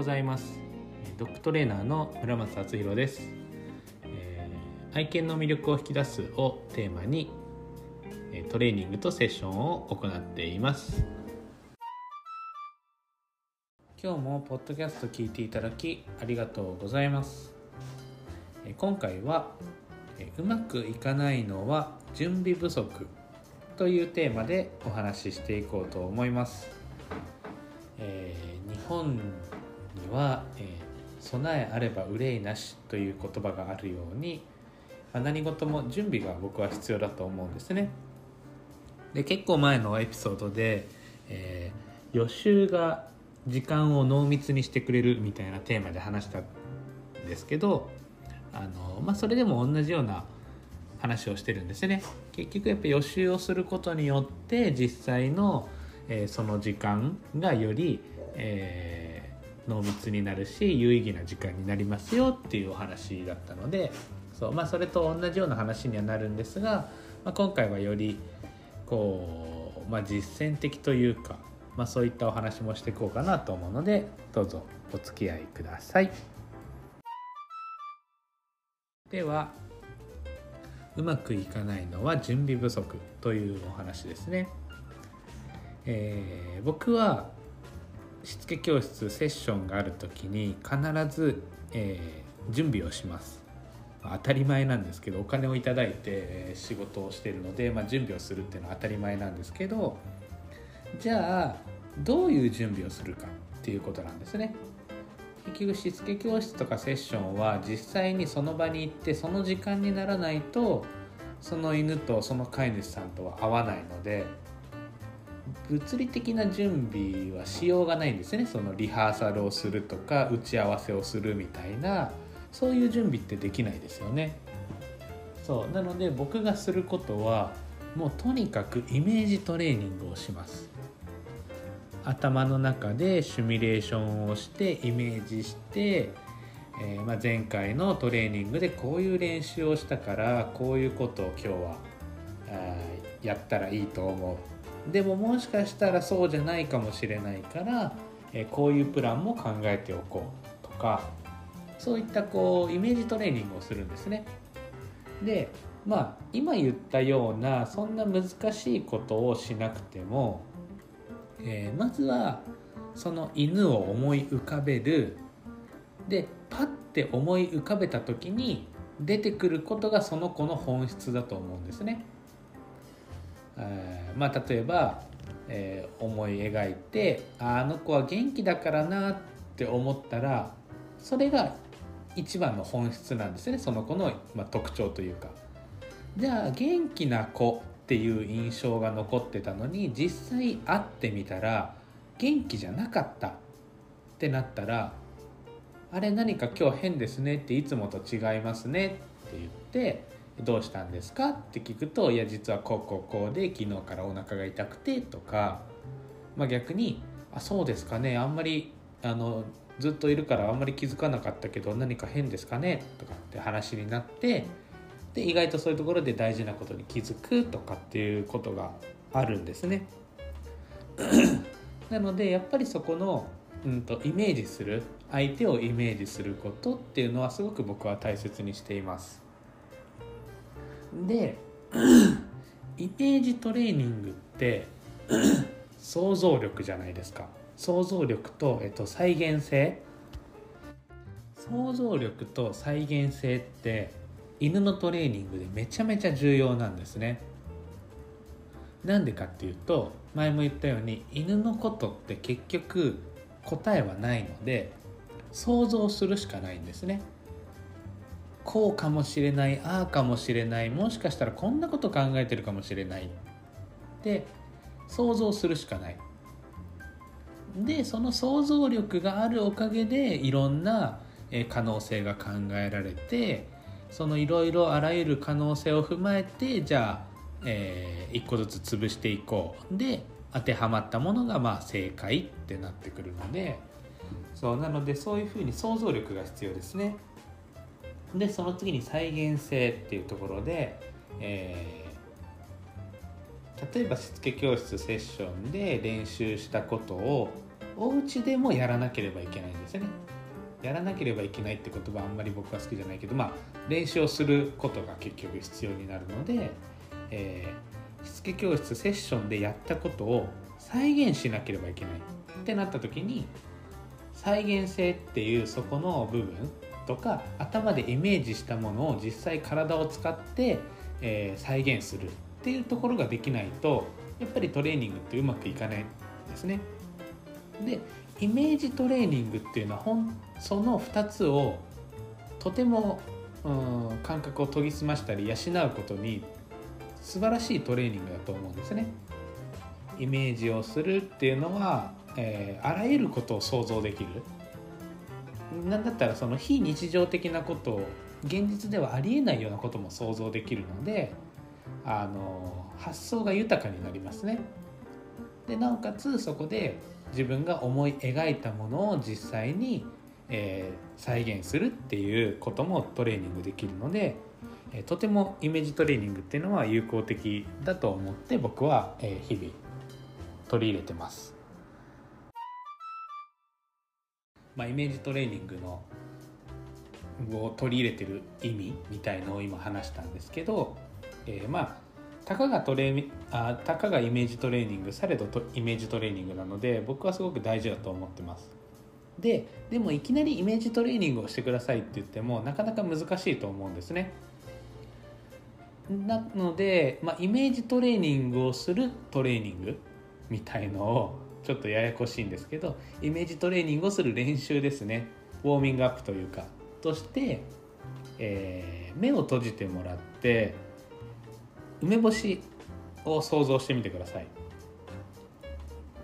ございます。ドッグトレーナーの村松敦弘です、えー、愛犬の魅力を引き出すをテーマにトレーニングとセッションを行っています。今日もポッドキャスト聞いていただきありがとうございます。今回はうまくいかないのは準備不足というテーマでお話ししていこうと思います、えー、日本には、えー、備えあれば憂いなしという言葉があるように、まあ、何事も準備が僕は必要だと思うんですね。で結構前のエピソードで、えー、予習が時間を濃密にしてくれるみたいなテーマで話したんですけどあの、まあ、それでも同じような話をしてるんですね。結局やっぱ予習をすることによって実際の、えー、その時間がより、えー、濃密になるし有意義な時間になりますよっていうお話だったのでそう、まあ、それと同じような話にはなるんですが、まあ、今回はよりこう、まあ、実践的というか、まあ、そういったお話もしていこうかなと思うのでどうぞお付き合いください。ではうまくいかないのは準備不足というお話ですね。えー、僕はしつけ教室セッションがある時に必ず、えー、準備をします。当たり前なんですけどお金を頂いて仕事をしてるので、まあ、準備をするっていうのは当たり前なんですけどじゃあどういう準備をするかっていうことなんですね。結局しつけ教室とかセッションは実際にその場に行ってその時間にならないとその犬とその飼い主さんとは会わないので物理的な準備はしようがないんですね。そのリハーサルをするとか打ち合わせをするみたいなそういう準備ってできないですよね。そう。なので僕がすることはもうとにかくイメージトレーニングをします。頭の中でシミュレーションをしてイメージして、えー、まあ、前回のトレーニングでこういう練習をしたからこういうことを今日はやったらいいと思う。でももしかしたらそうじゃないかもしれないから、え、こういうプランも考えておこうとかそういったこうイメージトレーニングをするんですね。でまあ今言ったようなそんな難しいことをしなくてもえー、まずはその犬を思い浮かべるでパッて思い浮かべた時に出てくることがその子の本質だと思うんですね。え、まあ、例えば、えー、思い描いてあの子は元気だからなって思ったらそれが一番の本質なんですねその子の、まあ、特徴というか。じゃあ元気な子っていう印象が残ってたのに実際会ってみたら元気じゃなかったってなったらあれ何か今日変ですねっていつもと違いますねって言ってどうしたんですか？って聞くといや実はこうこうこうで昨日からお腹が痛くてとか、まあ、逆にあそうですかねあんまりあのずっといるからあんまり気づかなかったけど何か変ですかね？とかって話になってで意外とそういうところで大事なことに気づくとかっていうことがあるんですね。なのでやっぱりそこの、うんと、イメージする相手をイメージすることっていうのはすごく僕は大切にしています。で イメージトレーニングって 想像力じゃないですか。想像力と、えっと、再現性。想像力と再現性って犬のトレーニングでめちゃめちゃ重要なんですね。なんでかっていうと前も言ったように犬のことって結局答えはないので想像するしかないんですね。こうかもしれないああかもしれないもしかしたらこんなこと考えてるかもしれない。って想像するしかない。でその想像力があるおかげでいろんな可能性が考えられてそのいろいろあらゆる可能性を踏まえてじゃあ、えー、一個ずつ潰していこう。で当てはまったものがまあ正解ってなってくるので。そうなのでそういうふうに想像力が必要ですね。でその次に再現性っていうところで、えー、例えばしつけ教室セッションで練習したことをお家でもやらなければいけないんですよね。やらなければいけないって言葉あんまり僕は好きじゃないけどまあ練習をすることが結局必要になるので、えー、しつけ教室セッションでやったことを再現しなければいけないってなった時に再現性っていうそこの部分とか頭でイメージしたものを実際体を使って、えー、再現するっていうところができないとやっぱりトレーニングってうまくいかないんですね。でイメージトレーニングっていうのはその2つをとてもうん感覚を研ぎ澄ましたり養うことに素晴らしいトレーニングだと思うんですね。イメージをするっていうのは、えー、あらゆることを想像できる。なんだったらその非日常的なことを現実ではありえないようなことも想像できるのであの発想が豊かになりますね。でなおかつそこで自分が思い描いたものを実際に、えー、再現するっていうこともトレーニングできるので、えー、とてもイメージトレーニングっていうのは有効的だと思って僕は、えー、日々取り入れてます。まあ、イメージトレーニングのを取り入れてる意味みたいのを今話したんですけど、えー、まあたかがトレーあたかがイメージトレーニングされどイメージトレーニングなので僕はすごく大事だと思ってます。ででもいきなりイメージトレーニングをしてくださいって言ってもなかなか難しいと思うんですね。なので、まあ、イメージトレーニングをするトレーニングみたいのをちょっとややこしいんですけどイメージトレーニングをする練習ですね。ウォーミングアップというか。として、えー、目を閉じてもらって梅干しを想像してみてください。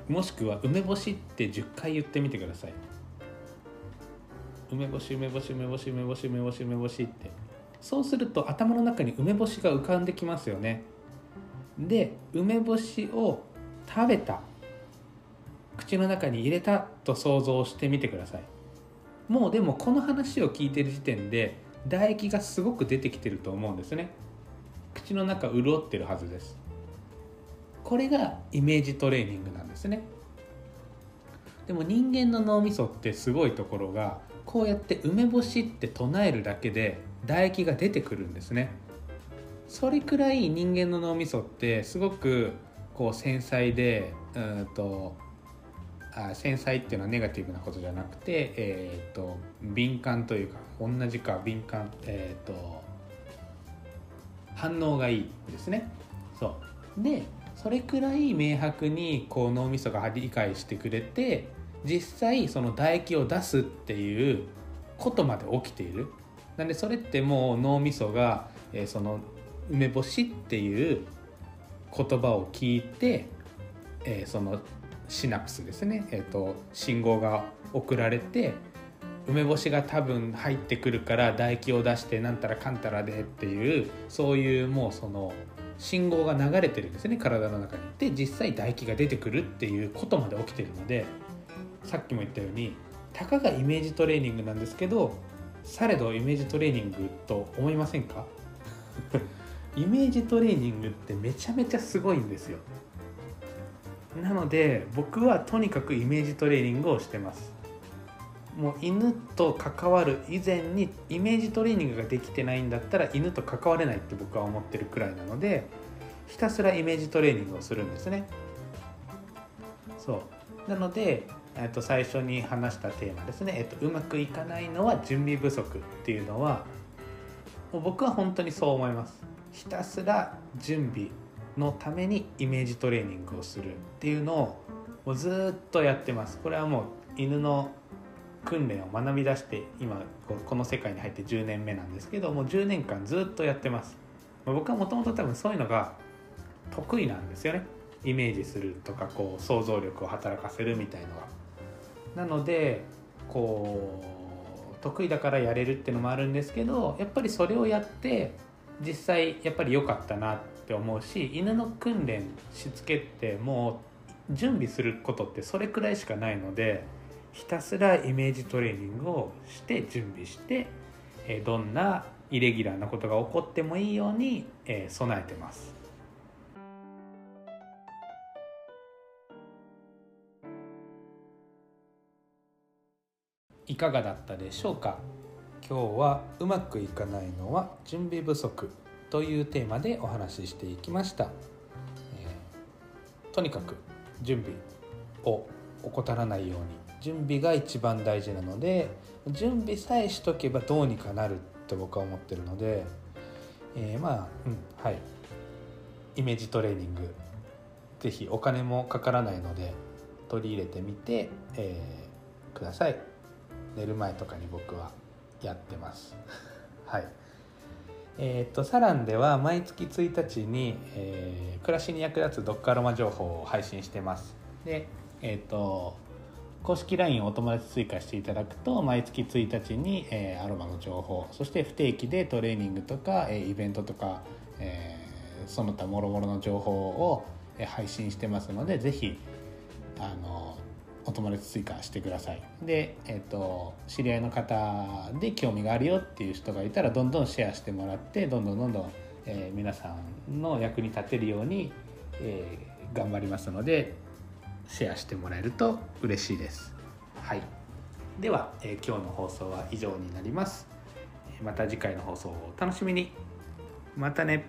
もしくは梅干しって10回言ってみてください。梅干し梅干し梅干し梅干し梅干し梅干しって。そうすると頭の中に梅干しが浮かんできますよね。で梅干しを食べた。口の中に入れたと想像してみてください。もうでもこの話を聞いてる時点で唾液がすごく出てきてると思うんですね。口の中潤ってるはずです。これがイメージトレーニングなんですね。でも人間の脳みそってすごいところがこうやって梅干しって唱えるだけで唾液が出てくるんですね。それくらい人間の脳みそってすごくこう繊細でうんと繊細っていうのはネガティブなことじゃなくて、えーと、敏感というか同じか敏感、えーと反応がいいですね。そう。でそれくらい明白にこう脳みそが理解してくれて実際その唾液を出すっていうことまで起きている。なんでそれってもう脳みそが、えー、その梅干しっていう言葉を聞いて、えー、そのシナプスですね、えーと信号が送られて梅干しが多分入ってくるから唾液を出してなんたらかんたらでっていうそういうもうその信号が流れてるんですね体の中に。で実際唾液が出てくるっていうことまで起きてるのでさっきも言ったようにたかがイメージトレーニングなんですけどされどイメージトレーニングと思いませんか？イメージトレーニングってめちゃめちゃすごいんですよ。なので僕はとにかくイメージトレーニングをしてます。もう犬と関わる以前にイメージトレーニングができてないんだったら犬と関われないって僕は思ってるくらいなのでひたすらイメージトレーニングをするんですね。そう。なので、えっと、最初に話したテーマですね、えっと、うまくいかないのは準備不足っていうのはもう僕は本当にそう思います。ひたすら準備のためにイメージトレーニングをするっていうのをもうずっとやってます。これはもう犬の訓練を学び出して今この世界に入って10年目なんですけどもう10年間ずっとやってます。僕はもともと多分そういうのが得意なんですよね。イメージするとかこう想像力を働かせるみたいのは。なのでこう得意だからやれるっていうのもあるんですけどやっぱりそれをやって実際やっぱり良かったなって思うし犬の訓練しつけってもう準備することってそれくらいしかないのでひたすらイメージトレーニングをして準備して、えどんなイレギュラーなことが起こってもいいように、え備えてます。いかがだったでしょうか？今日はうまくいかないのは準備不足というテーマでお話ししていきました、えー、とにかく準備を怠らないように。準備が一番大事なので準備さえしとけばどうにかなると僕は思ってるので、えー、まあうんはい。イメージトレーニング。是非お金もかからないので取り入れてみて、えー、ください。寝る前とかに僕はやってます。はい。えーと、サランでは毎月1日に、えー、暮らしに役立つドッグアロマ情報を配信してます。でえっ、と公式 LINE をお友達追加していただくと毎月1日に、えー、アロマの情報そして不定期でトレーニングとか、えー、イベントとか、えー、その他もろもろの情報を、え、配信してますのでぜひあのお友達追加してください。で、えーと、知り合いの方で興味があるよっていう人がいたらどんどんシェアしてもらってどんどんどんどん、えー、皆さんの役に立てるように、えー、頑張りますのでシェアしてもらえると嬉しいです。はい。では、えー、今日の放送は以上になります。また次回の放送をお楽しみに。またね。